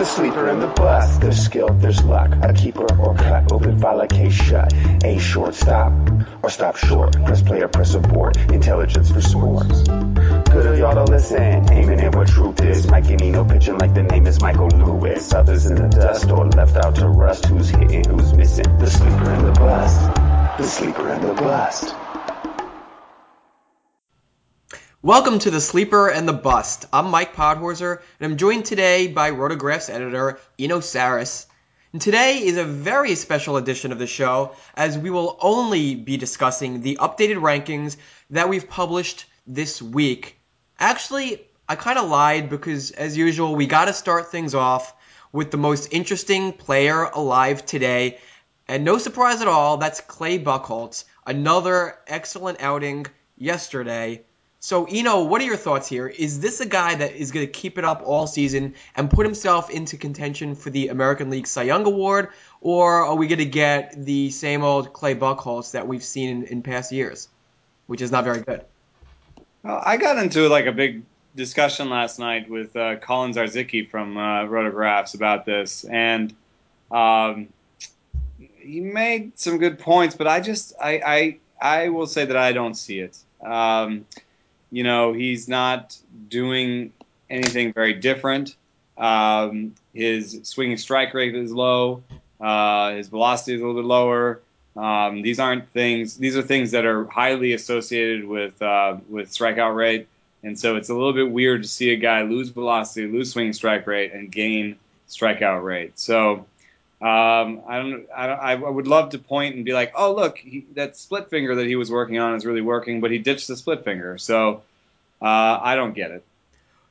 The sleeper and the bust. There's skill, there's luck. A keeper or cut. Open file, a case shut. A short stop or stop short. Press play or press abort. Intelligence for sports. Good of y'all to listen. Aiming at what truth is. Mikey Nino pitching like the name is Michael Lewis. Others in the dust or left out to rust. Who's hitting, who's missing? The sleeper and the bust. The sleeper and the bust. Welcome to the Sleeper and the Bust. I'm Mike Podhorzer, and I'm joined today by Rotograph's editor, Eno Sarris. And today is a very special edition of the show, as we will only be discussing the updated rankings that we've published this week. Actually, I kind of lied because, as usual, we got to start things off with the most interesting player alive today. And no surprise at all, that's Clay Buchholz. Another excellent outing yesterday so, Eno, what are your thoughts here? Is this a guy that is going to keep it up all season and put himself into contention for the American League Cy Young Award, or are we going to get the same old Clay Buchholz that we've seen in, in past years, which is not very good? Well, I got into like a big discussion last night with uh, Colin Zarzycki from uh, Rotographs about this, and um, he made some good points, but I just I I, I will say that I don't see it. Um, you know, he's not doing anything very different. Um, his swinging strike rate is low. Uh, his velocity is a little bit lower. Um, these aren't things. These are things that are highly associated with uh, with strikeout rate, and so it's a little bit weird to see a guy lose velocity, lose swinging strike rate, and gain strikeout rate. So um, I don't, I don't. I would love to point and be like, oh look, he, that split finger that he was working on is really working, but he ditched the split finger. So uh, I don't get it.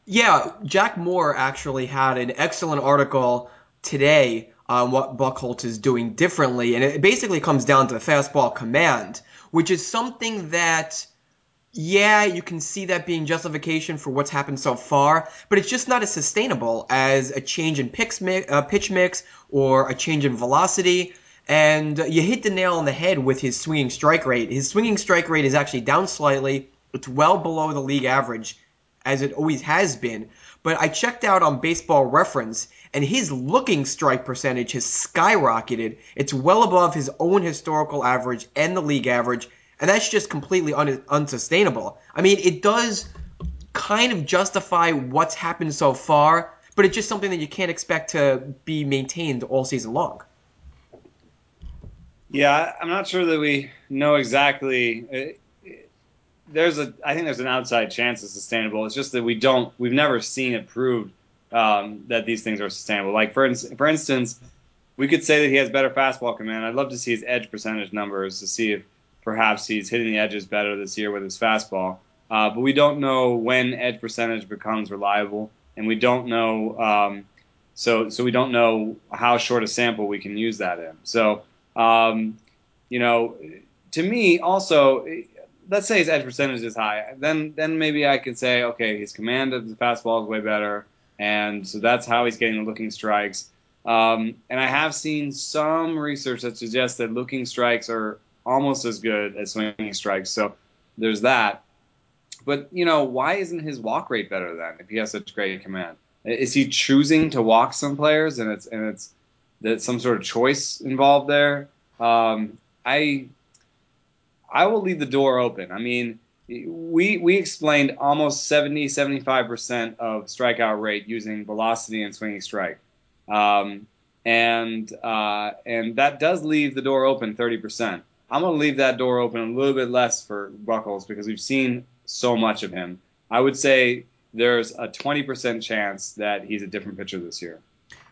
Yeah, Jack Moore actually had an excellent article today on what Buchholz is doing differently, and it basically comes down to fastball command, which is something that yeah, you can see that being justification for what's happened so far, but it's just not as sustainable as a change in uh, pitch mix or a change in velocity. And you hit the nail on the head with his swinging strike rate. His swinging strike rate is actually down slightly. It's well below the league average, as it always has been. But I checked out on baseball reference, and his looking strike percentage has skyrocketed. It's well above his own historical average and the league average and that's just completely un- unsustainable. I mean, it does kind of justify what's happened so far, but it's just something that you can't expect to be maintained all season long. Yeah, I'm not sure that we know exactly. Uh, there's a, I think there's an outside chance it's sustainable. It's just that we don't, we've never seen it proved um, that these things are sustainable. Like for for instance, we could say that he has better fastball command. I'd love to see his edge percentage numbers to see if perhaps he's hitting the edges better this year with his fastball. Uh, but we don't know when edge percentage becomes reliable, and we don't know. Um, so so we don't know how short a sample we can use that in. So um, you know, to me also, let's say his edge percentage is high, then then maybe I could say okay, his command of the fastball is way better, and so that's how he's getting the looking strikes. Um, and I have seen some research that suggests that looking strikes are almost as good as swinging strikes. So there's that. But you know, why isn't his walk rate better then if he has such great command? Is he choosing to walk some players and it's and it's that some sort of choice involved there? Um, I I will leave the door open. I mean, we we explained almost 70 75% of strikeout rate using velocity and swinging strike. Um, and uh, and that does leave the door open 30%. I'm going to leave that door open a little bit less for Buchholz because we've seen so much of him. I would say there's a 20% chance that he's a different pitcher this year.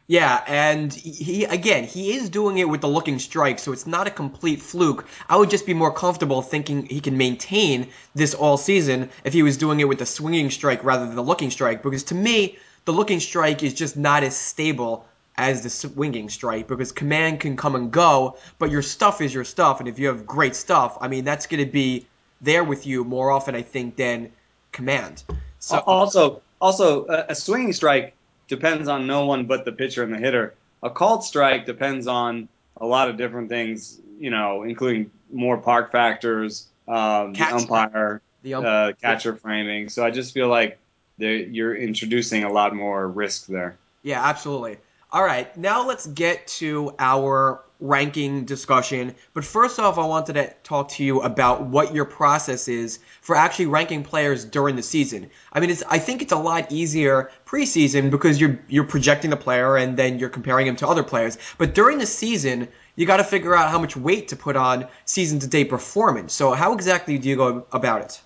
Yeah, and he again, he is doing it with the looking strike, so it's not a complete fluke. I would just be more comfortable thinking he can maintain this all season if he was doing it with the swinging strike rather than the looking strike because to me, the looking strike is just not as stable as the swinging strike because command can come and go, but your stuff is your stuff, and if you have great stuff, I mean that's going to be there with you more often, I think, than command. So also, also a swinging strike depends on no one but the pitcher and the hitter. A called strike depends on a lot of different things, you know, including more park factors, um, the umpire, the ump- uh, catcher framing. So I just feel like you're introducing a lot more risk there. Yeah, absolutely. All right, now let's get to our ranking discussion. But first off, I wanted to talk to you about what your process is for actually ranking players during the season. I mean, it's, I think it's a lot easier preseason because you're you're projecting the player and then you're comparing him to other players. But during the season, you got to figure out how much weight to put on season to date performance. So how exactly do you go about it?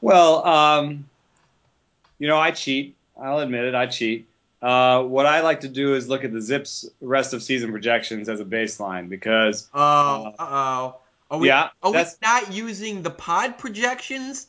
Well, um, you know, I cheat. I'll admit it. I cheat. Uh, what I like to do is look at the Zips rest of season projections as a baseline because. Oh, uh oh. Are we, yeah, are we not using the pod projections?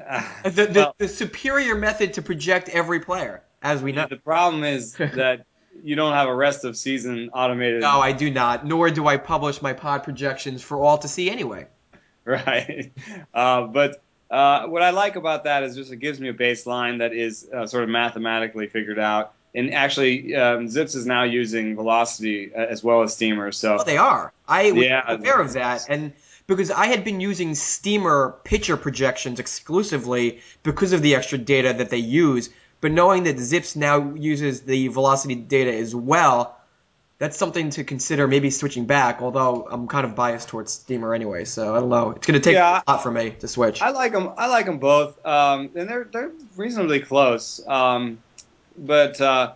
Uh, the, the, well, the, superior method to project every player, as we know. The problem is that you don't have a rest of season automated. No, I do not. Nor do I publish my pod projections for all to see anyway. Right. Uh, but uh, what I like about that is just it gives me a baseline that is uh, sort of mathematically figured out and actually um, Zips is now using Velocity uh, as well as Steamer. So oh, they are. I was yeah, aware of that, and because I had been using Steamer pitcher projections exclusively because of the extra data that they use, but knowing that Zips now uses the Velocity data as well. That's something to consider, maybe switching back. Although I'm kind of biased towards Steamer anyway, so I don't know. It's going to take yeah, a lot for me to switch. I like them. I like them both, um, and they're they're reasonably close. Um, but uh,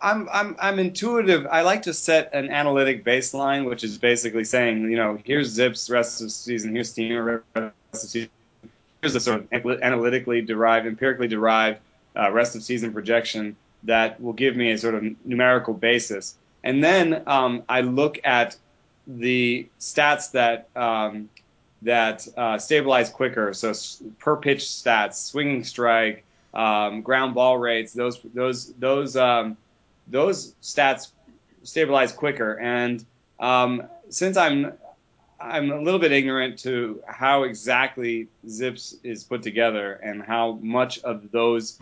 I'm I'm I'm intuitive. I like to set an analytic baseline, which is basically saying, you know, here's Zips rest of season, here's Steamer rest of season. Here's a sort of analytically derived, empirically derived uh, rest of season projection that will give me a sort of numerical basis. And then um, I look at the stats that um, that uh, stabilize quicker. So per pitch stats, swinging strike, um, ground ball rates, those those those um, those stats stabilize quicker. And um, since I'm I'm a little bit ignorant to how exactly Zips is put together and how much of those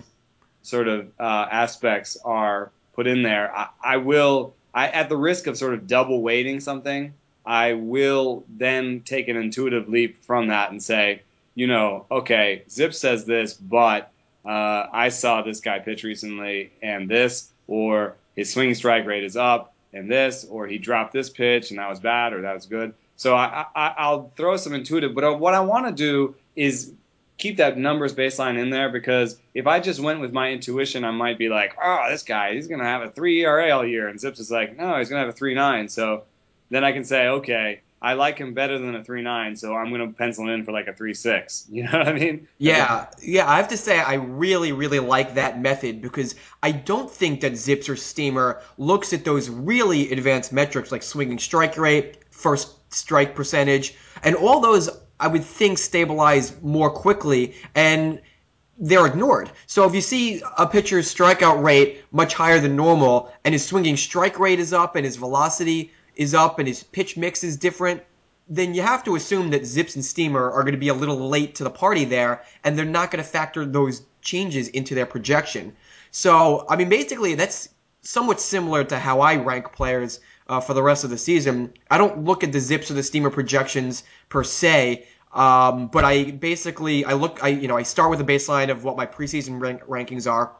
sort of uh, aspects are put in there. I, I will, I, at the risk of sort of double weighting something, I will then take an intuitive leap from that and say, you know, okay, Zip says this, but uh, I saw this guy pitch recently and this, or his swing strike rate is up and this, or he dropped this pitch and that was bad or that was good. So I, I, I'll throw some intuitive, but what I want to do is keep that numbers baseline in there because if I just went with my intuition, I might be like, oh, this guy, he's going to have a 3 ERA all year. And Zips is like, no, he's going to have a 3 9. So then I can say, okay, I like him better than a three nine, so I'm going to pencil in for like a three six. You know what I mean? Yeah, yeah. I have to say I really, really like that method because I don't think that Zips or Steamer looks at those really advanced metrics like swinging strike rate, first strike percentage, and all those I would think stabilize more quickly and they're ignored. So if you see a pitcher's strikeout rate much higher than normal and his swinging strike rate is up and his velocity is up and his pitch mix is different, then you have to assume that Zips and Steamer are going to be a little late to the party there, and they're not going to factor those changes into their projection. So, I mean, basically, that's somewhat similar to how I rank players uh, for the rest of the season. I don't look at the Zips or the Steamer projections per se, um, but I basically I look I you know I start with a baseline of what my preseason rank- rankings are,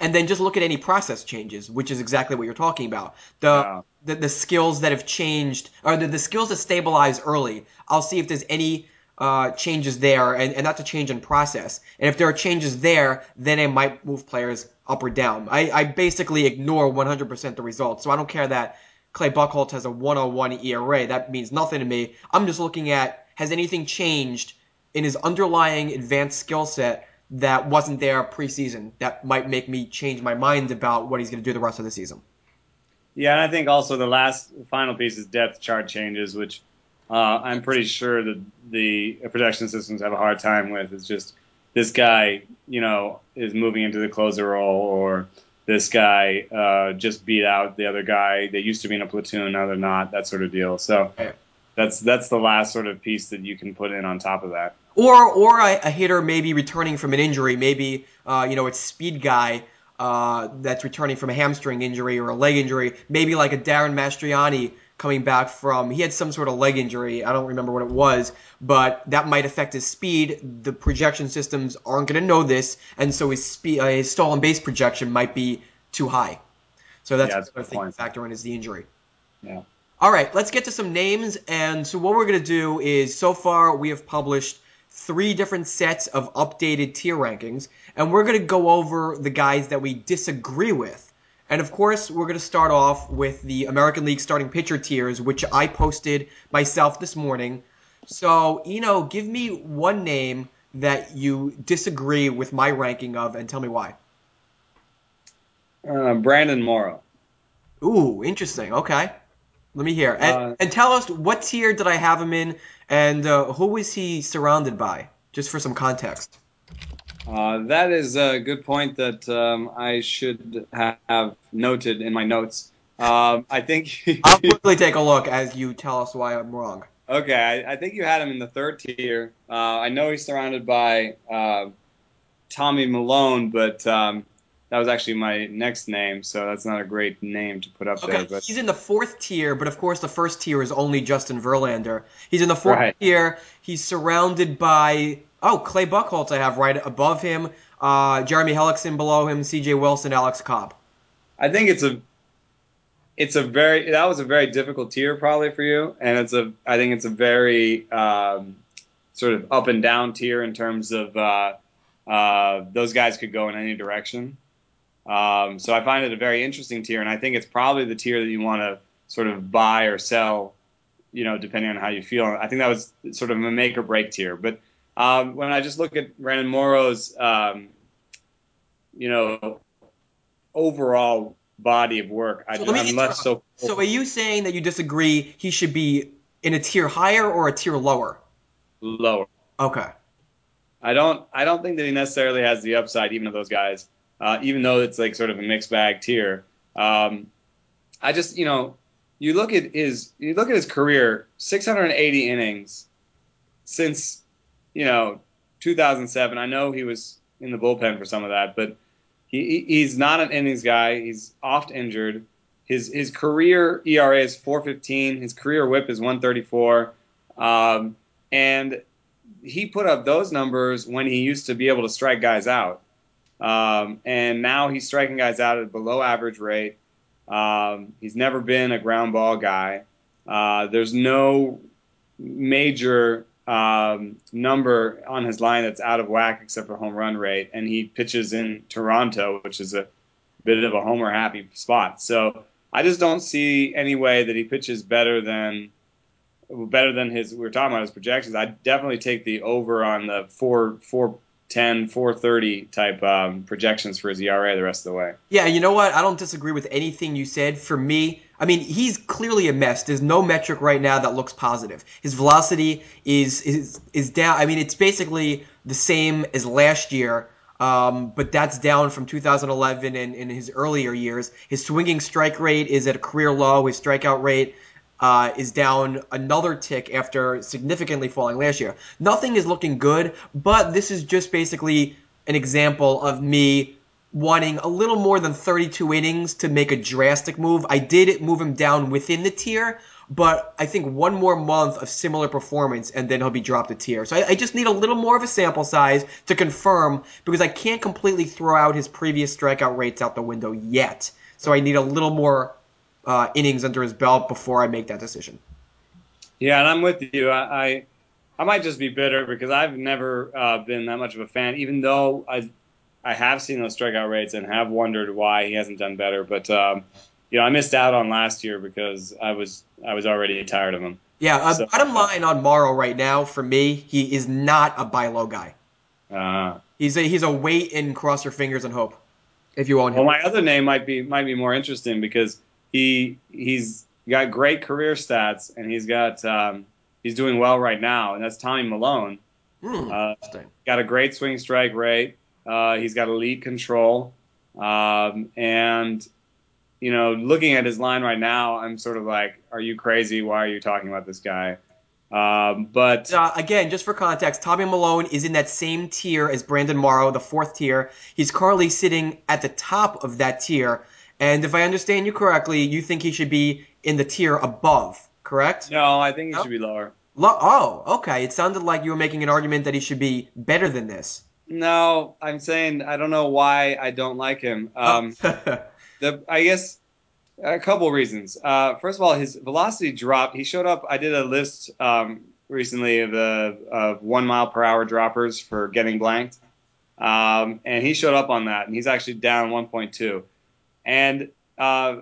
and then just look at any process changes, which is exactly what you're talking about. The yeah. The, the, skills that have changed, or the, the skills that stabilize early. I'll see if there's any uh, changes there, and, and that's a change in process. And if there are changes there, then it might move players up or down. I, I basically ignore 100% the results, so I don't care that Clay Buchholz has a 101 ERA. That means nothing to me. I'm just looking at has anything changed in his underlying advanced skill set that wasn't there preseason that might make me change my mind about what he's going to do the rest of the season. Yeah, and I think also the last final piece is depth chart changes, which uh, I'm pretty sure that the projection systems have a hard time with. It's just this guy, you know, is moving into the closer role, or this guy uh, just beat out the other guy. They used to be in a platoon, now they're not. That sort of deal. So that's that's the last sort of piece that you can put in on top of that or or a, a hitter maybe returning from an injury, maybe uh, you know it's speed guy uh, that's returning from a hamstring injury or a leg injury, maybe like a Darin Mastroianni coming back from he had some sort of leg injury. I don't remember what it was, but that might affect his speed. The projection systems aren't going to know this, and so his speed, uh, his stolen base projection might be too high. So that's Yeah, that's another thing to factor in is the injury. Yeah. All right, let's get to some names. And so what we're going to do is so far we have published three different sets of updated tier rankings, and we're going to go over the guys that we disagree with. And of course, we're going to start off with the American League starting pitcher tiers, which I posted myself this morning. So, Eno, give me one name that you disagree with my ranking of, and tell me why. Uh, Brandon Morrow. Ooh, interesting. Okay. Let me hear. And, Uh, and tell us what tier did I have him in, and uh, who was he surrounded by, just for some context. Uh, that is a good point that um, I should have noted in my notes. Um, I think. I'll quickly take a look as you tell us why I'm wrong. okay, I, I think you had him in the third tier. Uh, I know he's surrounded by uh, Tommy Milone, but um, that was actually my next name, so that's not a great name to put up Okay, there. But he's in the fourth tier, but of course the first tier is only Justin Verlander. He's in the fourth Right. tier. He's surrounded by oh Clay Buchholz. I have right above him. Uh, Jeremy Hellickson below him. C.J. Wilson, Alex Cobb. I think it's a it's a very that was a very difficult tier probably for you, and it's a I think it's a very um, sort of up and down tier in terms of uh, uh, those guys could go in any direction. Um, so I find it a very interesting tier, and I think it's probably the tier that you want to sort of buy or sell, you know, depending on how you feel. I think that was sort of a make or break tier. But um, when I just look at Brandon Morrow's, um, you know, overall body of work, I, So me I'm less so. So are you saying that you disagree? He should be in a tier higher or a tier lower? lower. Okay. I don't I don't think that he necessarily has the upside, even of those guys. Uh, even though it's like sort of a mixed bag tier. Um, I just you know you look at his you look at his career, 680 innings since you know 2007. I know he was in the bullpen for some of that, but he he- he's not an innings guy. He's oft injured. His his career ERA is 4.15. His career WHIP is 134. Um, and he put up those numbers when he used to be able to strike guys out. Um, and now he's striking guys out at a below average rate. Um, he's never been a ground ball guy. Uh, there's no major um, number on his line that's out of whack except for home run rate. And he pitches in Toronto, which is a bit of a homer happy spot. So I just don't see any way that he pitches better than better than his we were talking about his projections. I definitely take the over on the four four ten, four thirty type um, projections for his ERA the rest of the way. Yeah, you know what? I don't disagree with anything you said. For me, I mean, he's clearly a mess. There's no metric right now that looks positive. His velocity is is is down. I mean, it's basically the same as last year. Um, but that's down from 2011 and in his earlier years. His swinging strike rate is at a career low. His strikeout rate uh, is down another tick after significantly falling last year. Nothing is looking good, but this is just basically an example of me wanting a little more than 32 innings to make a drastic move. I did move him down within the tier, but I think one more month of similar performance and then he'll be dropped a tier. So I, I just need a little more of a sample size to confirm because I can't completely throw out his previous strikeout rates out the window yet. So I need a little more uh, innings under his belt before I make that decision. Yeah, and I'm with you. I I, I might just be bitter because I've never uh, been that much of a fan, even though I I have seen those strikeout rates and have wondered why he hasn't done better. But um, you know, I missed out on last year because I was I was already tired of him. Yeah, uh, So- bottom line on Morrow right now for me, he is not a buy low guy. Uh, He's a he's a wait and cross your fingers and hope. If you own him. well, my other name might be might be more interesting because he he's got great career stats and he's got um, he's doing well right now, and that's Tommy Milone. Hmm, Uh, got a great swing strike rate. Uh, he's got elite control. Um, and, you know, looking at his line right now, I'm sort of like, are you crazy? Why are you talking about this guy? Um, but Uh, again, just for context, Tommy Milone is in that same tier as Brandon Morrow, the fourth tier. He's currently sitting at the top of that tier. And if I understand you correctly, you think he should be in the tier above, correct? no, I think he No? should be lower. Lo- oh, okay. It sounded like you were making an argument that he should be better than this. No, I'm saying I don't know why I don't like him. Um, the I guess A couple reasons. Uh, first of all, his velocity dropped. He showed up. I did a list um, recently of the of one mile per hour droppers for getting blanked, um, and he showed up on that, and he's actually down 1.2. And uh,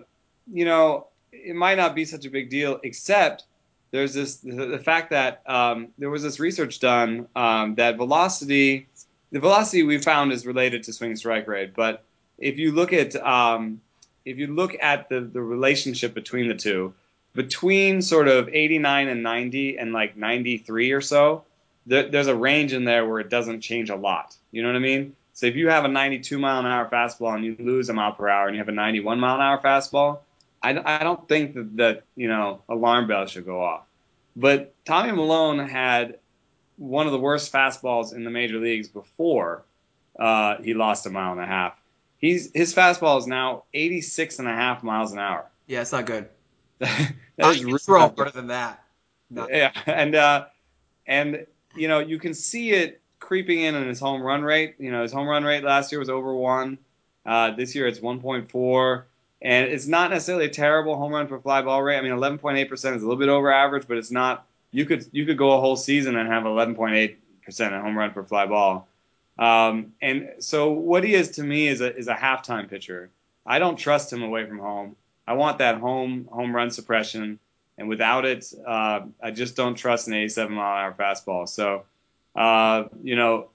you know, it might not be such a big deal, except there's this the, fact that um, there was this research done um, that velocity, the velocity we found is related to swing strike rate, but if you look at um, if you look at the, the relationship between the two, between sort of 89 and 90 and like 93 or so, there, there's a range in there where it doesn't change a lot. You know what I mean? So if you have a 92 mile an hour fastball and you lose a mile per hour and you have a 91 mile an hour fastball, I, I don't think that, that, you know, alarm bells should go off. But Tommy Milone had one of the worst fastballs in the major leagues before uh, he lost a mile and a half. He's his fastball is now 86 and a half miles an hour. Yeah, it's not good. that I is really throw harder than that. No. Yeah, and uh, and you know you can see it creeping in on his home run rate. You know his home run rate last year was over one. Uh, this year it's 1.4, and it's not necessarily a terrible home run for fly ball rate. I mean 11.8 percent is a little bit over average, but it's not. You could you could go a whole season and have 11.8 percent a home run for fly ball. Um, and so what he is to me is a is a halftime pitcher. I don't trust him away from home. I want that home home run suppression, and without it, uh, I just don't trust an 87 mile an hour fastball. So, uh, you know,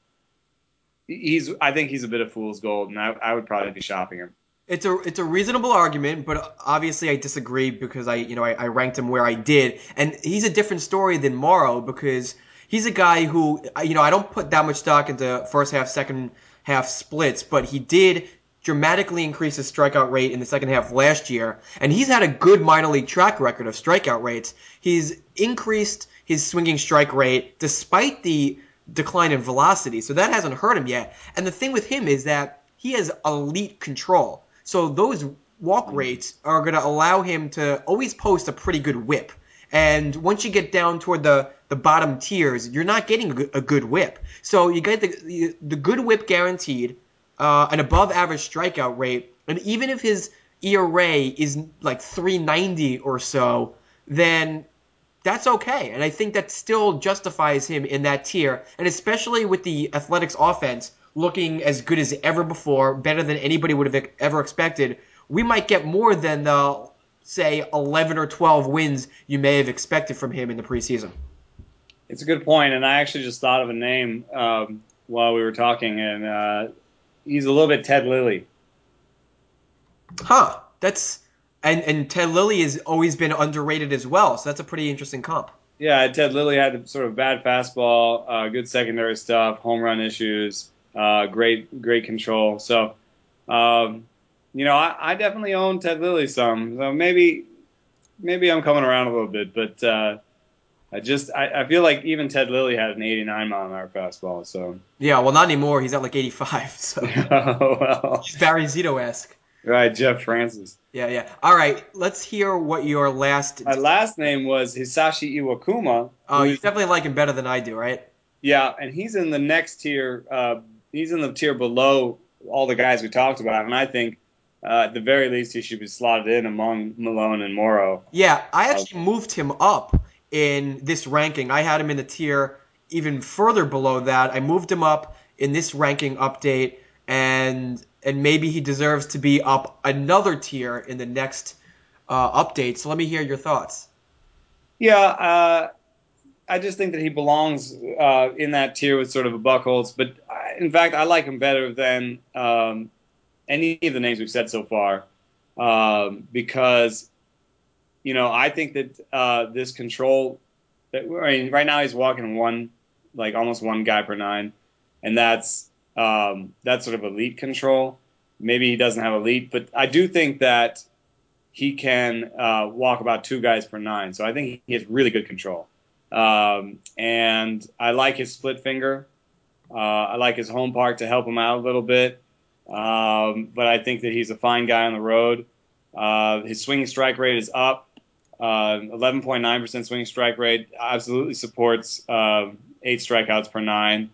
he's I think he's a bit of fool's gold, and I, I would probably be shopping him. It's a it's a reasonable argument, but obviously I disagree because I you know I, I ranked him where I did, and he's a different story than Morrow because he's a guy who you know I don't put that much stock into first half second half splits, but he did dramatically increase his strikeout rate in the second half last year, and he's had a good minor league track record of strikeout rates. He's increased his swinging strike rate despite the decline in velocity, so that hasn't hurt him yet. And the thing with him is that he has elite control. So those walk rates are going to allow him to always post a pretty good whip. And once you get down toward the, the bottom tiers, you're not getting a good, whip. So you get the, the good whip guaranteed, uh, an above average strikeout rate, and even if his ERA is like 390 or so, then that's okay. And I think that still justifies him in that tier. And especially with the Athletics offense looking as good as ever before, better than anybody would have ever expected, we might get more than the, say, 11 or 12 wins you may have expected from him in the preseason. It's a good point, and I actually just thought of a name um, while we were talking, and uh, he's a little bit Ted Lilly. Huh. That's and and Ted Lilly has always been underrated as well, so that's a pretty interesting comp. Yeah, Ted Lilly had sort of bad fastball, uh, good secondary stuff, home run issues, uh, great great control. So, um, you know, I, I definitely own Ted Lilly some. So maybe maybe I'm coming around a little bit, but uh, I just I, I feel like even Ted Lilly had an 89 mile an hour fastball. So Yeah, well, not anymore. He's at like 85, so oh, well, he's Barry Zito esque. Right, Jeff Francis. Yeah, yeah. All right, let's hear what your last. My last name was Hisashi Iwakuma. Oh, you definitely like him better than I do, right? Yeah, and he's in the next tier. Uh, he's in the tier below all the guys we talked about, and I think uh, at the very least he should be slotted in among Milone and Morrow. Yeah, I actually moved him up in this ranking. I had him in the tier even further below that. I moved him up in this ranking update, and and maybe he deserves to be up another tier in the next uh, update. So let me hear your thoughts. Yeah, uh, I just think that he belongs uh, in that tier with sort of a Buchholz. But I, in fact, I like him better than um, any of the names we've said so far um, because, you know, I think that uh, this control. That, I mean, right now he's walking one, like almost one guy per nine, and that's um, sort of elite control. Maybe he doesn't have elite, but I do think that he can uh, walk about two guys per nine. So I think he has really good control. Um, and I like his split finger. Uh, I like his home park to help him out a little bit. Um, but I think that he's a fine guy on the road. Uh, his swinging strike rate is up. Uh, 11.9% swinging strike rate absolutely supports uh, eight strikeouts per nine.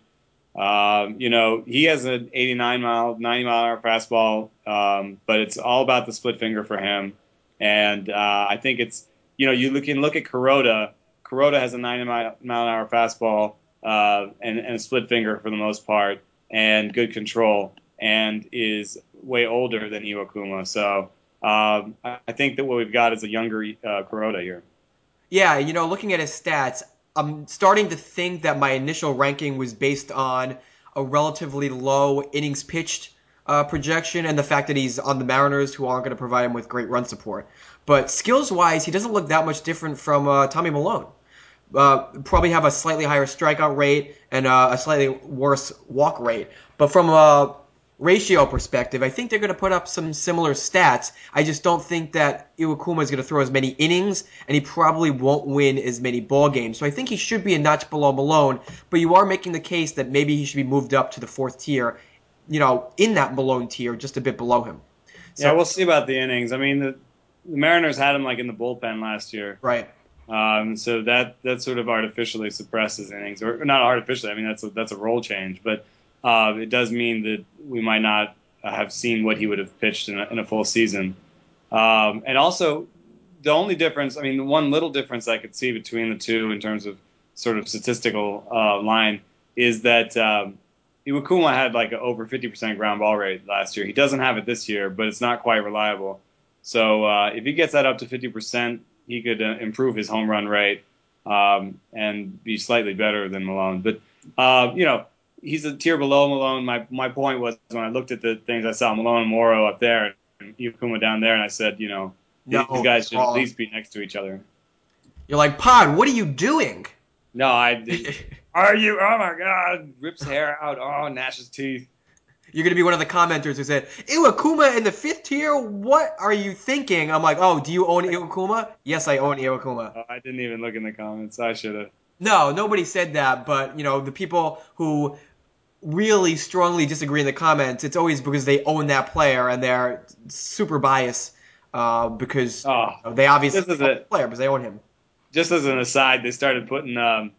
Um, you know, he has an 89 mile, 90 mile hour fastball, um, but it's all about the split finger for him. And uh, I think it's you know you can look at Kuroda. Kuroda has a 90 mile an hour fastball uh, and, and a split finger for the most part, and good control, and is way older than Iwakuma. So um, I think that what we've got is a younger uh, here. Yeah, you know, looking at his stats, I'm starting to think that my initial ranking was based on a relatively low innings pitched uh, projection and the fact that he's on the Mariners, who aren't going to provide him with great run support. But skills wise, he doesn't look that much different from uh, Tommy Milone. Uh, probably have a slightly higher strikeout rate and uh, a slightly worse walk rate. But from a ratio perspective, I think they're going to put up some similar stats. I just don't think that Iwakuma is going to throw as many innings, and he probably won't win as many ball games. So I think he should be a notch below Milone, but you are making the case that maybe he should be moved up to the fourth tier, you know, in that Milone tier, just a bit below him. So, yeah, we'll see about the innings. I mean, the, the Mariners had him like in the bullpen last year, right? Um, so that that sort of artificially suppresses innings, or not artificially. I mean, that's a, that's a role change, but uh, it does mean that we might not have seen what he would have pitched in a, in a full season. Um, and also, the only difference, I mean, the one little difference I could see between the two in terms of sort of statistical uh, line is that um, Iwakuma had like over 50% ground ball rate last year. He doesn't have it this year, but it's not quite reliable. So uh, if he gets that up to 50%, he could uh, improve his home run rate um, and be slightly better than Milone. But uh, you know, he's a tier below Milone. My my point was when I looked at the things I saw Milone and Morrow up there and Iwakuma down there, and I said, you know, no, these guys should at least be next to each other. You're like, Pod, what are you doing? No, I. are you? Oh my God! Rips hair out. Oh, gnashes teeth. You're gonna be one of the commenters who said Iwakuma in the fifth tier. What are you thinking? I'm like, oh, do you own Iwakuma? Yes, I own Iwakuma. Oh, I didn't even look in the comments. I should have. No, nobody said that, but you know the people who really strongly disagree in the comments, it's always because they own that player and they're super biased uh, because oh, you know, they obviously own the player because they own him. Just as an aside, they started putting um,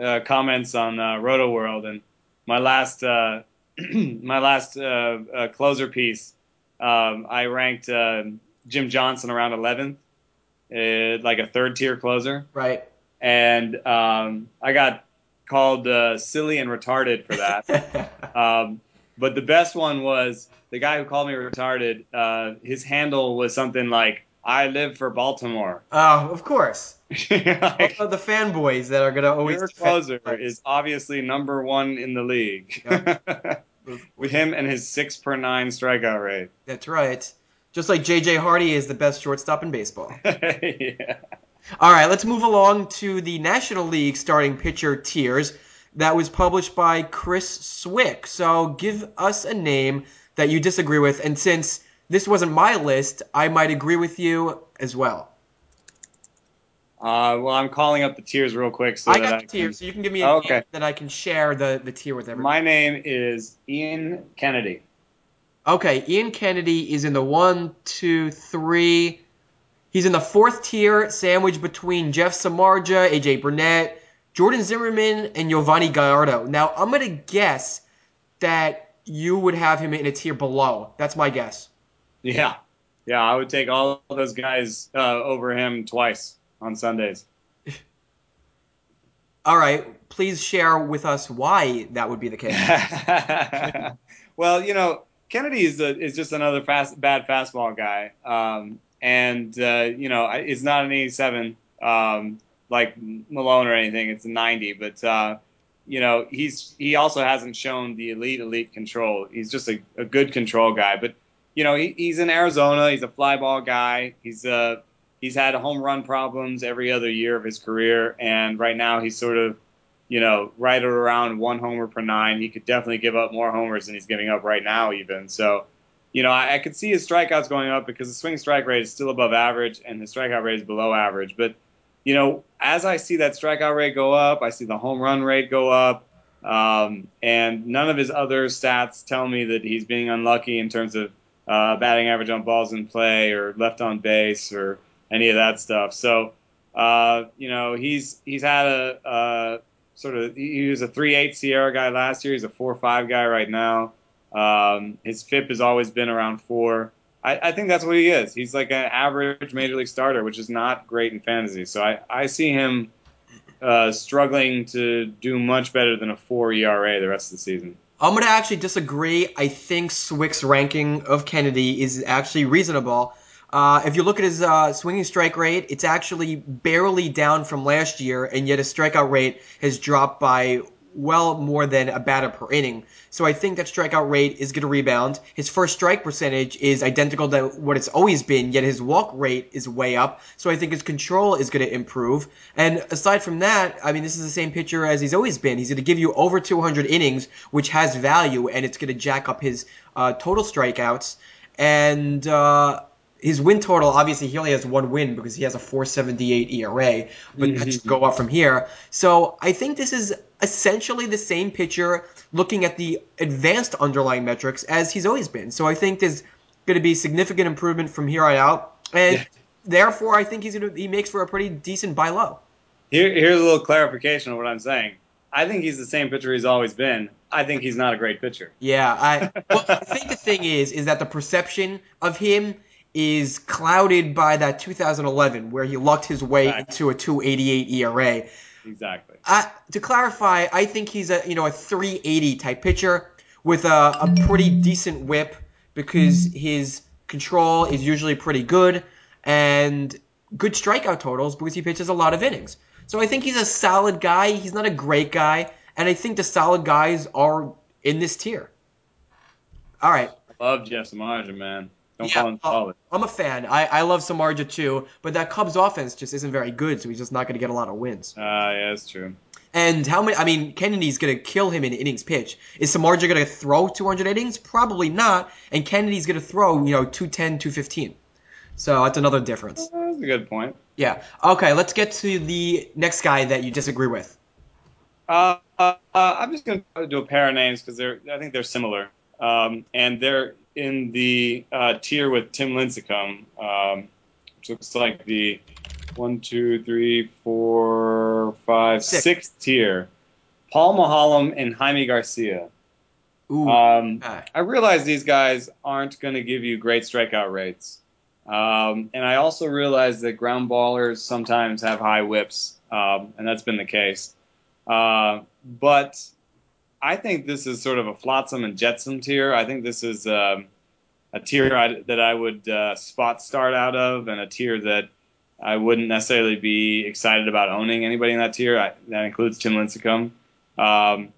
uh, comments on uh, Rotoworld, and my last uh, my last uh, uh, closer piece, um, I ranked Jim Johnson around 11th, like a third tier closer. Right. And um, I got called uh, silly and retarded for that. um, but the best one was the guy who called me retarded. Uh, his handle was something like "I live for Baltimore." Oh, of course. like, the fanboys that are gonna always. Your closer is obviously number one in the league. With him and his six per nine strikeout rate. That's right. Just like J.J. Hardy is the best shortstop in baseball. yeah. All right, let's move along to the National League starting pitcher tiers that was published by Chris Cwik. So give us a name that you disagree with, and since this wasn't my list, I might agree with you as well. Uh, well, I'm calling up the tiers real quick. So I got the I tiers, can... so you can give me a oh, okay. that I can share the, the tier with everyone. My name is Ian Kennedy. Okay, Ian Kennedy is in the one, two, three, He's in the fourth tier, sandwiched between Jeff Samardzija, AJ Burnett, Jordan Zimmermann, and Yovani Gallardo. Now, I'm going to guess that you would have him in a tier below. That's my guess. Yeah. Yeah, I would take all those guys uh, over him twice on Sundays. all right. Please share with us why that would be the case. well, you know, Kennedy is, a, is just another fast, bad fastball guy. Um, and uh, you know it's not an 87 um, like Milone or anything. It's a 90, but uh, you know he's he also hasn't shown the elite elite control. He's just a, a good control guy, but you know he, he's in Arizona. He's a fly ball guy. He's uh he's had home run problems every other year of his career, and right now he's sort of you know right around one homer per nine. He could definitely give up more homers than he's giving up right now, even so you know, I, I could see his strikeouts going up because the swing strike rate is still above average and his strikeout rate is below average. But, you know, as I see that strikeout rate go up, I see the home run rate go up. Um, and none of his other stats tell me that he's being unlucky in terms of uh, batting average on balls in play or left on base or any of that stuff. So, uh, you know, he's he's had a, a sort of he was a three eight SIERA guy last year. He's a four five guy right now. Um, his FIP has always been around four. I, I think that's what he is. He's like an average major league starter, which is not great in fantasy. So I, I see him uh, struggling to do much better than a four ERA the rest of the season. I'm going to actually disagree. I think Cwik's ranking of Kennedy is actually reasonable. Uh, if you look at his uh, swinging strike rate, it's actually barely down from last year, and yet his strikeout rate has dropped by well more than a batter per inning. So I think that strikeout rate is going to rebound. His first strike percentage is identical to what it's always been, yet his walk rate is way up. So I think his control is going to improve. And aside from that, I mean, this is the same pitcher as he's always been. He's going to give you over 200 innings, which has value, and it's going to jack up his uh, total strikeouts. And uh, his win total, obviously, he only has one win because he has a 478 ERA, but that should mm-hmm. go up from here. So I think this is essentially the same pitcher looking at the advanced underlying metrics as he's always been. So I think there's going to be significant improvement from here on out. And Yeah. therefore, I think he's gonna, he makes for a pretty decent buy low. Here, here's a little clarification of what I'm saying. I think he's the same pitcher he's always been. I think he's not a great pitcher. Yeah, I well, I think the thing is is that the perception of him is clouded by that 2011 where he lucked his way Right. into a 288 ERA. Exactly. I, to clarify, I think he's a you know a 380 type pitcher with a, a pretty decent whip because his control is usually pretty good and good strikeout totals because he pitches a lot of innings. So I think he's a solid guy. He's not a great guy, and I think the solid guys are in this tier. All right. Love Jeff Samardzija, man. Don't Yeah, call him uh, solid. I'm a fan. I, I love Samardzija too, but that Cubs offense just isn't very good, so he's just not going to get a lot of wins. Uh, yeah, that's true. And how many? I mean, Kennedy's going to kill him in innings pitch. Is Samardzija going to throw 200 innings? Probably not. And Kennedy's going to throw, you know, 210, 215. So that's another difference. Uh, That's a good point. Yeah. Okay, let's get to the next guy that you disagree with. Uh, uh, I'm just going to do a pair of names because they're I think they're similar, um, and they're in the uh, tier with Tim Lincecum, um, which looks like the one, two, three, four, five, Six. sixth tier. Paul Maholm and Jaime Garcia. Ooh. Um. I realize these guys aren't going to give you great strikeout rates. Um, and I also realize that ground ballers sometimes have high whips, um, and that's been the case. Uh, but I think this is sort of a flotsam and jetsam tier. I think this is um, a tier I, that I would uh, spot start out of, and a tier that I wouldn't necessarily be excited about owning anybody in that tier. I, that includes Tim Lincecum. Um,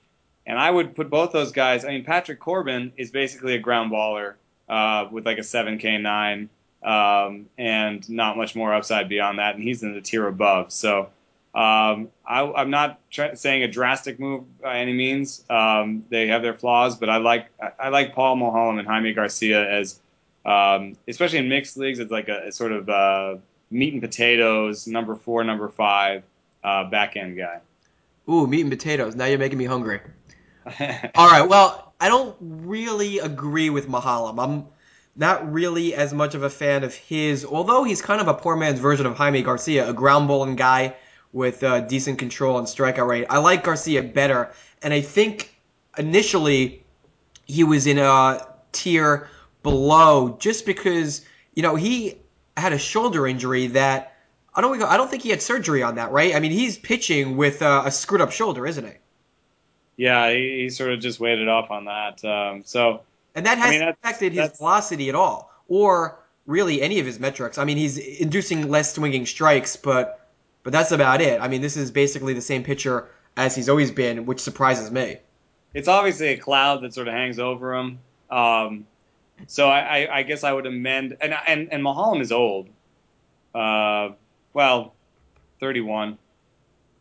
and I would put both those guys. I mean, Patrick Corbin is basically a ground baller uh, with like a 7K nine, um, and not much more upside beyond that. And he's in the tier above. So um, I, I'm not try- saying a drastic move by any means. Um, they have their flaws, but I like I, I like Paul Maholm and Jaime Garcia as, um, especially in mixed leagues, it's like a, a sort of uh, meat and potatoes, number four, number five, uh, back end guy. Ooh, meat and potatoes. Now you're making me hungry. All right. Well, I don't really agree with Maholm. I'm not really as much of a fan of his, although he's kind of a poor man's version of Jaime Garcia, a ground bowling guy with uh, decent control and strikeout rate. I like Garcia better, and I think initially he was in a tier below just because you know he had a shoulder injury that I don't I don't think he had surgery on that, right? I mean, he's pitching with uh, a screwed up shoulder, isn't he? Yeah, he, he sort of just waited off on that. Um, so And that hasn't mean, affected his velocity at all, or really any of his metrics. I mean, he's inducing less swinging strikes, but but that's about it. I mean, this is basically the same pitcher as he's always been, which surprises me. it's obviously a cloud that sort of hangs over him. Um, so I, I, I guess I would amend, and and and Maholm is old. Uh, well, 31.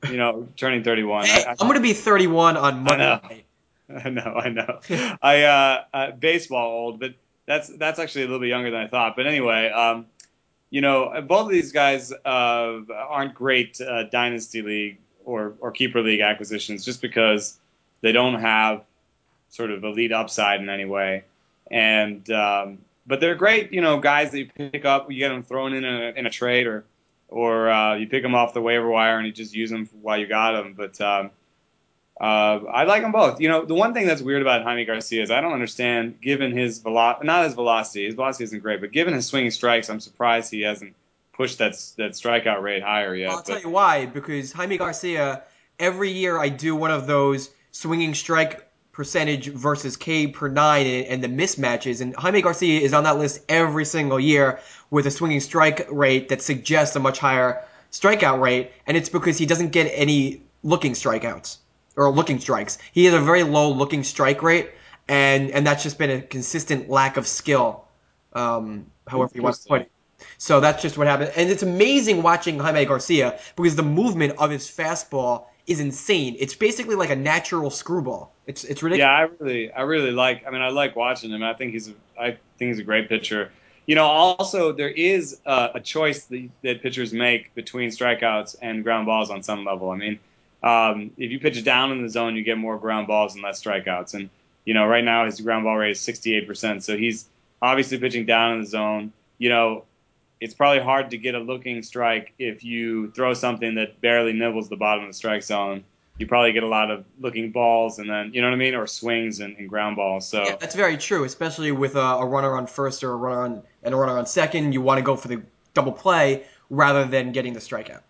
You know, turning 31. Hey, I, I'm going to be 31 on I know. Monday. I know, I know. I uh, uh, baseball old, but that's that's actually a little bit younger than I thought. But anyway, um, you know, both of these guys uh, aren't great uh, dynasty league or or keeper league acquisitions, just because they don't have sort of elite upside in any way. And um, but they're great, you know, guys that you pick up, you get them thrown in a, in a trade, or or uh, you pick them off the waiver wire and you just use them while you got them. But um, uh, I like them both. You know, the one thing that's weird about Jaime Garcia is I don't understand, given his velo- not his velocity, his velocity isn't great, but given his swinging strikes, I'm surprised he hasn't pushed that that strikeout rate higher yet. I'll but, tell you why. Because Jaime Garcia, every year I do one of those swinging strike percentage versus K per nine and, and the mismatches, and Jaime Garcia is on that list every single year with a swinging strike rate that suggests a much higher strikeout rate, and it's because he doesn't get any looking strikeouts or looking strikes. He has a very low looking strike rate, and and that's just been a consistent lack of skill. Um, however you want to put it. So that's just what happened, and it's amazing watching Jaime Garcia because the movement of his fastball is insane. It's basically like a natural screwball. It's it's ridiculous. Yeah, I really, I really like. I mean, I like watching him. I think he's, I think he's a great pitcher. You know, also there is a, a choice that, that pitchers make between strikeouts and ground balls on some level. I mean, um, if you pitch down in the zone, you get more ground balls and less strikeouts. And you know, right now his ground ball rate is 68%, so he's obviously pitching down in the zone. You know, it's probably hard to get a looking strike if you throw something that barely nibbles the bottom of the strike zone. You probably get a lot of looking balls and then, you know what I mean, or swings and, and ground balls. So Yeah, that's very true, especially with a, a runner on first or a runner on and a runner on second. You want to go for the double play rather than getting the strikeout.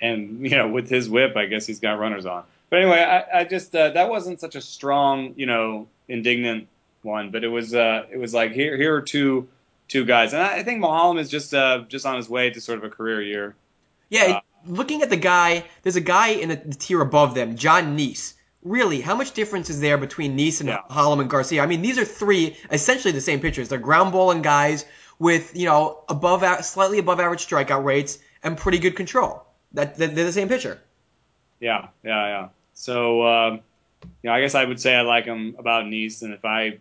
And you know, with his whip, I guess he's got runners on. But anyway, I, I just uh, that wasn't such a strong, you know, indignant one, but it was uh, it was like here here are two two guys, and I, I think Maholm is just uh, just on his way to sort of a career year. Yeah, Uh, looking at the guy, there's a guy in the tier above them, Jon Niese. Really, how much difference is there between Niese and Yeah. And Garcia? I mean, these are three essentially the same pitchers. They're ground balling guys with you know above a- slightly above average strikeout rates and pretty good control. That they're the same pitcher. Yeah, yeah, yeah. So, um, you know, I guess I would say I like him about Niese, and if I,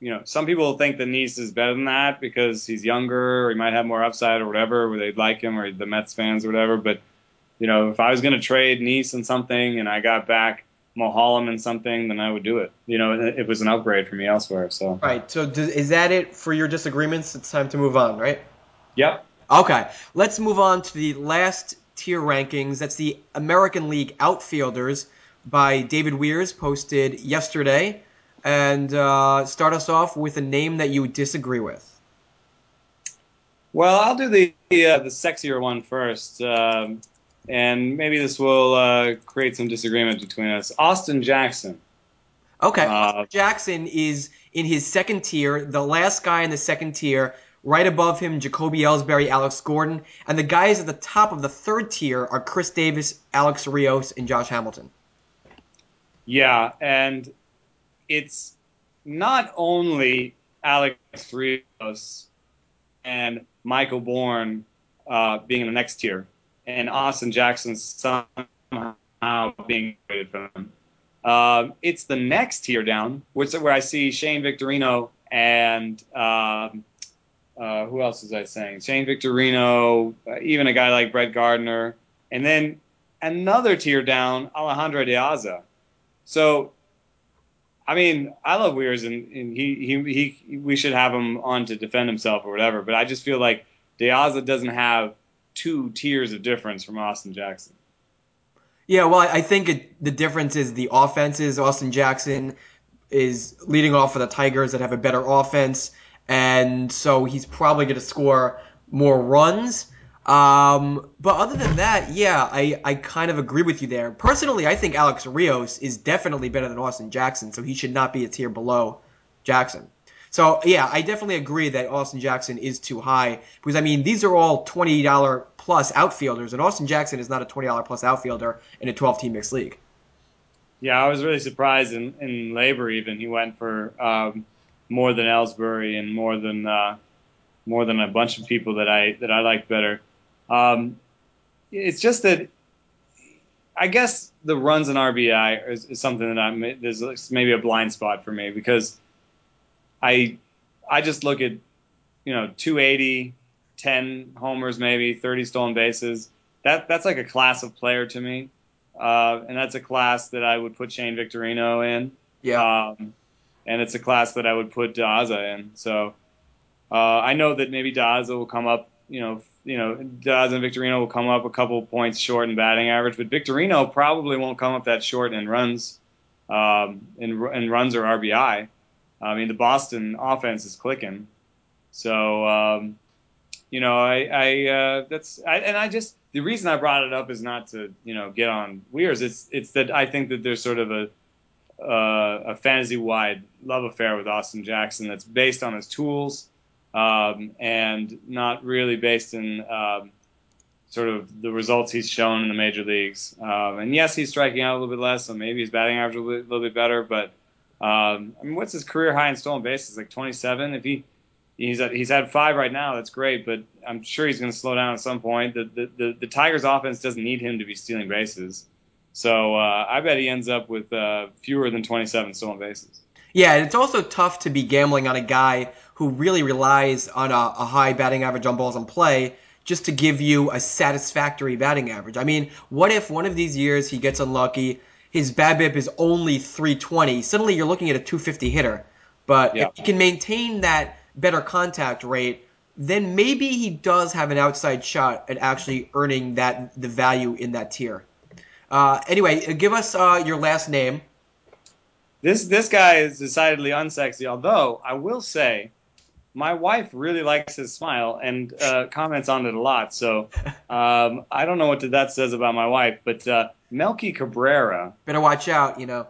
you know, some people think that Niese is better than that because he's younger or he might have more upside or whatever, or they'd like him or the Mets fans or whatever. But, you know, if I was going to trade Niese and something and I got back Maholm and something, then I would do it. You know, it, it was an upgrade for me elsewhere. So, Right. So does, is that it for your disagreements? It's time to move on, right? yep. Okay, let's move on to the last tier rankings. That's the American League outfielders by David Wiers, posted yesterday. And uh, start us off with a name that you disagree with. Well, I'll do the uh, the sexier one first, um, and maybe this will uh, create some disagreement between us. Austin Jackson. Okay, Uh, Austin Jackson is in his second tier, the last guy in the second tier. Right above him, Jacoby Ellsbury, Alex Gordon, and the guys at the top of the third tier are Chris Davis, Alex Rios, and Josh Hamilton. Yeah, and it's not only Alex Rios and Michael Bourn uh, being in the next tier, and Austin Jackson somehow being graded for them. Um, it's the next tier down, which where I see Shane Victorino and um, uh, who else was I saying? Shane Victorino, uh, even a guy like Brett Gardner, and then another tier down, Alejandro De Aza. So, I mean, I love Wiers, and, and he, he he we should have him on to defend himself or whatever. But I just feel like De Aza doesn't have two tiers of difference from Austin Jackson. Yeah, well, I I think it, the difference is the offenses. Austin Jackson is leading off for the Tigers that have a better offense, and so he's probably going to score more runs. Um, but other than that, yeah, I, I kind of agree with you there. Personally, I think Alex Rios is definitely better than Austin Jackson, so he should not be a tier below Jackson. So yeah, I definitely agree that Austin Jackson is too high because I mean these are all twenty dollar plus outfielders, and Austin Jackson is not a twenty dollar plus outfielder in a twelve team mixed league. Yeah, I was really surprised in, in LABR even he went for um, more than Ellsbury and more than uh, more than a bunch of people that I that I like better. Um, it's just that I guess the runs in RBI is, is something that I'm there's maybe a blind spot for me because I I just look at you know 280, 10 homers maybe, 30 stolen bases. That that's like a class of player to me. Uh, and that's a class that I would put Shane Victorino in. Yeah. Um, and it's a class that I would put De Aza in. So uh, I know that maybe De Aza will come up, you know, you know, Dodds and Victorino will come up a couple points short in batting average, but Victorino probably won't come up that short in runs, um, in, in runs or RBI. I mean, the Boston offense is clicking. So, um, you know, I, I uh, that's, I, and I just, the reason I brought it up is not to, you know, get on Wiers. It's, it's that I think that there's sort of a, uh, a fantasy-wide love affair with Austin Jackson that's based on his tools um, and not really based in um, sort of the results he's shown in the major leagues. Um, and yes, he's striking out a little bit less, so maybe his batting average a little, bit better. But um, I mean, what's his career high in stolen bases? Like 27. If he he's he's had five right now, that's great. But I'm sure he's going to slow down at some point. The, the the the Tigers' offense doesn't need him to be stealing bases. So uh, I bet he ends up with uh, fewer than 27 stolen bases. Yeah, and it's also tough to be gambling on a guy who really relies on a, a high batting average on balls in play just to give you a satisfactory batting average. I mean, what if one of these years he gets unlucky, his BABIP is only 320, suddenly you're looking at a 250 hitter. But yeah. if he can maintain that better contact rate, then maybe he does have an outside shot at actually earning that the value in that tier. Uh, anyway, give us uh, your last name. This this guy is decidedly unsexy. Although I will say, my wife really likes his smile and uh, comments on it a lot. So um, I don't know what that says about my wife, but uh, Melky Cabrera. Better watch out, you know.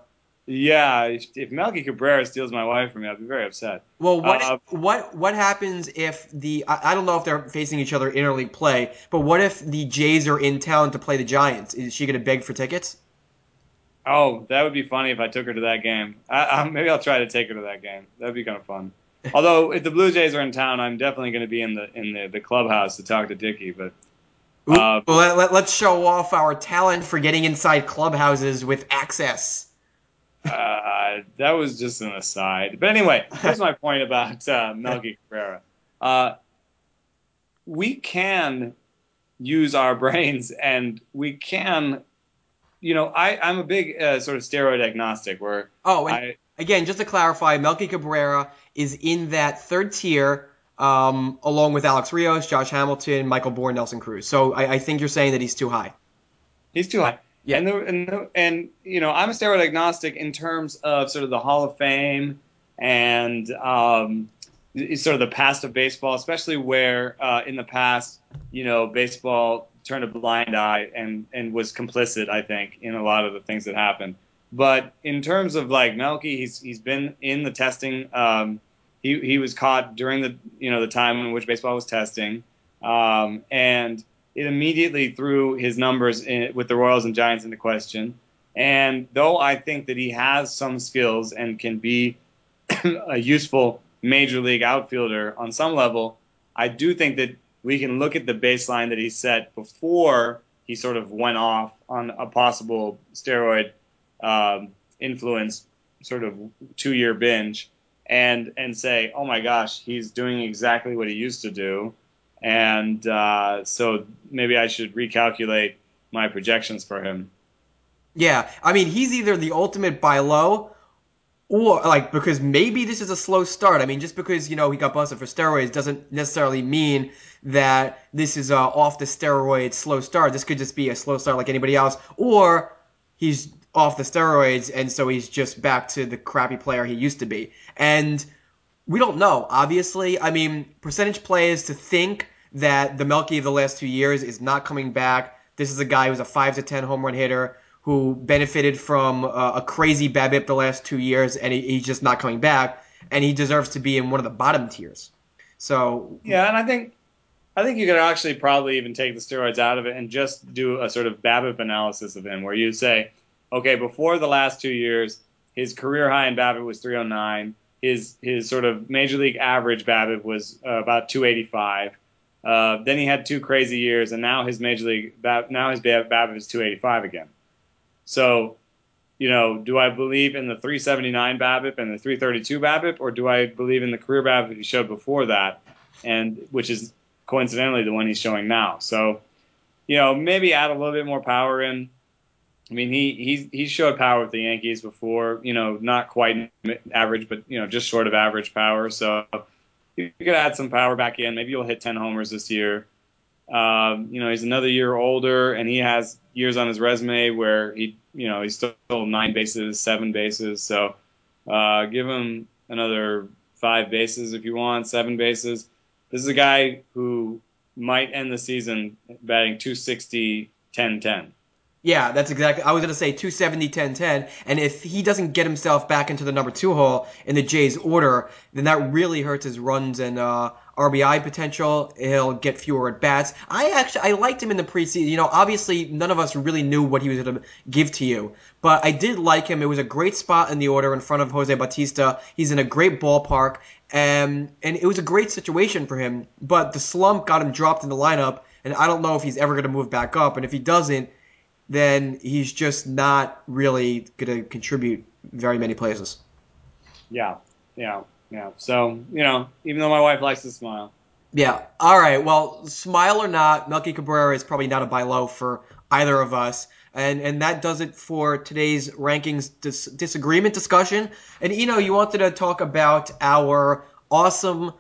Yeah, if, if Melky Cabrera steals my wife from me, I'd be very upset. Well, what uh, what what happens if the I, I, don't know if they're facing each other in interleague play, but what if the Jays are in town to play the Giants? Is she going to beg for tickets? Oh, that would be funny if I took her to that game. I, I, maybe I'll try to take her to that game. That'd be kind of fun. Although if the Blue Jays are in town, I'm definitely going to be in the in the, the clubhouse to talk to Dickey. But uh, well, let, let, let's show off our talent for getting inside clubhouses with access. Uh, that was just an aside. But anyway, here's my point about uh, Melky Cabrera. Uh, we can use our brains and we can, you know, I, I'm a big uh, sort of steroid agnostic where. Oh, I, again, just to clarify, Melky Cabrera is in that third tier. Um, along with Alex Rios, Josh Hamilton, Michael Bourn, Nelson Cruz. So I, I think you're saying that he's too high. He's too high. Yeah. And, the, and, the, and you know, I'm a steroid agnostic in terms of sort of the Hall of Fame and um, sort of the past of baseball, especially where uh, in the past, you know, baseball turned a blind eye and and was complicit, I think, in a lot of the things that happened. But in terms of like Melky, he's he's been in the testing. Um, he he was caught during the you know the time in which baseball was testing, um, and it immediately threw his numbers in, with the Royals and Giants into question. And though I think that he has some skills and can be a useful major league outfielder on some level, I do think that we can look at the baseline that he set before he sort of went off on a possible steroid um, influence sort of two year binge and and say, oh my gosh, he's doing exactly what he used to do and uh, so maybe I should recalculate my projections for him. Yeah, I mean he's either the ultimate buy low, or like because maybe this is a slow start. I mean, just because you know he got busted for steroids doesn't necessarily mean that this is a off the steroids slow start. This could just be a slow start like anybody else, or he's off the steroids and so he's just back to the crappy player he used to be. And we don't know. Obviously, I mean, percentage play is to think that the Melky of the last two years is not coming back. This is a guy who's a five to ten home run hitter who benefited from uh, a crazy BABIP the last two years, and he, he's just not coming back. And he deserves to be in one of the bottom tiers. So yeah, and I think I think you could actually probably even take the steroids out of it and just do a sort of BABIP analysis of him, where you say, okay, before the last two years, his career high in BABIP was 309 his his sort of major league average BABIP was uh, about 285. Uh, then he had two crazy years, and now his major league now his BABIP is 285 again. So, you know, do I believe in the 379 BABIP and the 332 BABIP, or do I believe in the career BABIP he showed before that, and which is coincidentally the one he's showing now? So, you know, maybe add a little bit more power in. I mean, he he's he showed power with the Yankees before. You know, not quite average, but you know, just short of average power. So you could add some power back in. Maybe you'll hit 10 homers this year. Um, you know, he's another year older, and he has years on his resume where he, you know, he's still nine bases, seven bases. So uh, give him another five bases if you want, seven bases. This is a guy who might end the season batting 260, 10 10. Yeah, that's exactly. I was going to say 270, 10, 10. And if he doesn't get himself back into the number two hole in the Jays order, then that really hurts his runs and uh, RBI potential. He'll get fewer at bats. I actually I liked him in the preseason. You know, obviously none of us really knew what he was going to give to you, but I did like him. It was a great spot in the order in front of Jose Bautista. He's in a great ballpark, and and it was a great situation for him. But the slump got him dropped in the lineup, and I don't know if he's ever going to move back up. And if he doesn't then he's just not really going to contribute very many places. Yeah, yeah, yeah. So, you know, even though my wife likes to smile. Yeah. All right. Well, smile or not, Melky Cabrera is probably not a buy low for either of us. And and that does it for today's rankings dis- disagreement discussion. And you know, you wanted to talk about our awesome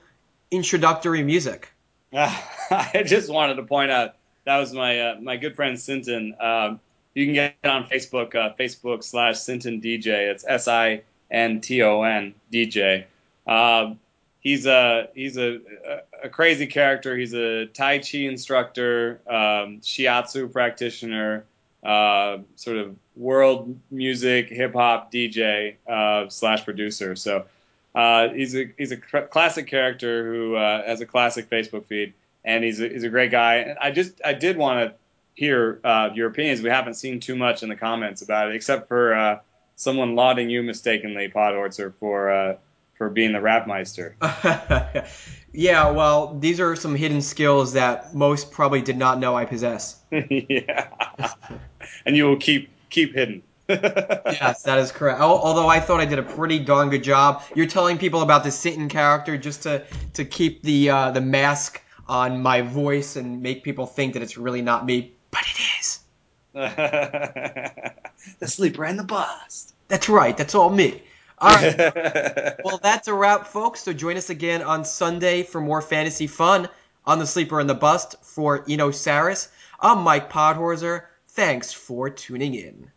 introductory music. I just wanted to point out that was my uh, my good friend Sinton. Um, you can get on Facebook, uh, Facebook slash Sinton DJ. It's S I N T O N DJ. Um, he's a he's a, a crazy character. He's a Tai Chi instructor, um, Shiatsu practitioner, uh, sort of world music hip hop DJ uh, slash producer. So uh, he's a he's a classic character who uh, has a classic Facebook feed and he's a, he's a great guy. And I just I did want to hear uh, your opinions. We haven't seen too much in the comments about it, except for uh, someone lauding you mistakenly, Podhorzer, for uh, for being the rapmeister. yeah, well, these are some hidden skills that most probably did not know I possess. yeah, and you will keep keep hidden. yes, that is correct. Although I thought I did a pretty darn good job. You're telling people about the Sinton character just to to keep the uh, the mask on my voice and make people think that it's really not me, but it is. the sleeper and the bust. That's right. That's all me. All right. well, that's a wrap, folks. So join us again on Sunday for more fantasy fun on the sleeper and the bust for Eno Sarris. I'm Mike Podhorzer. Thanks for tuning in.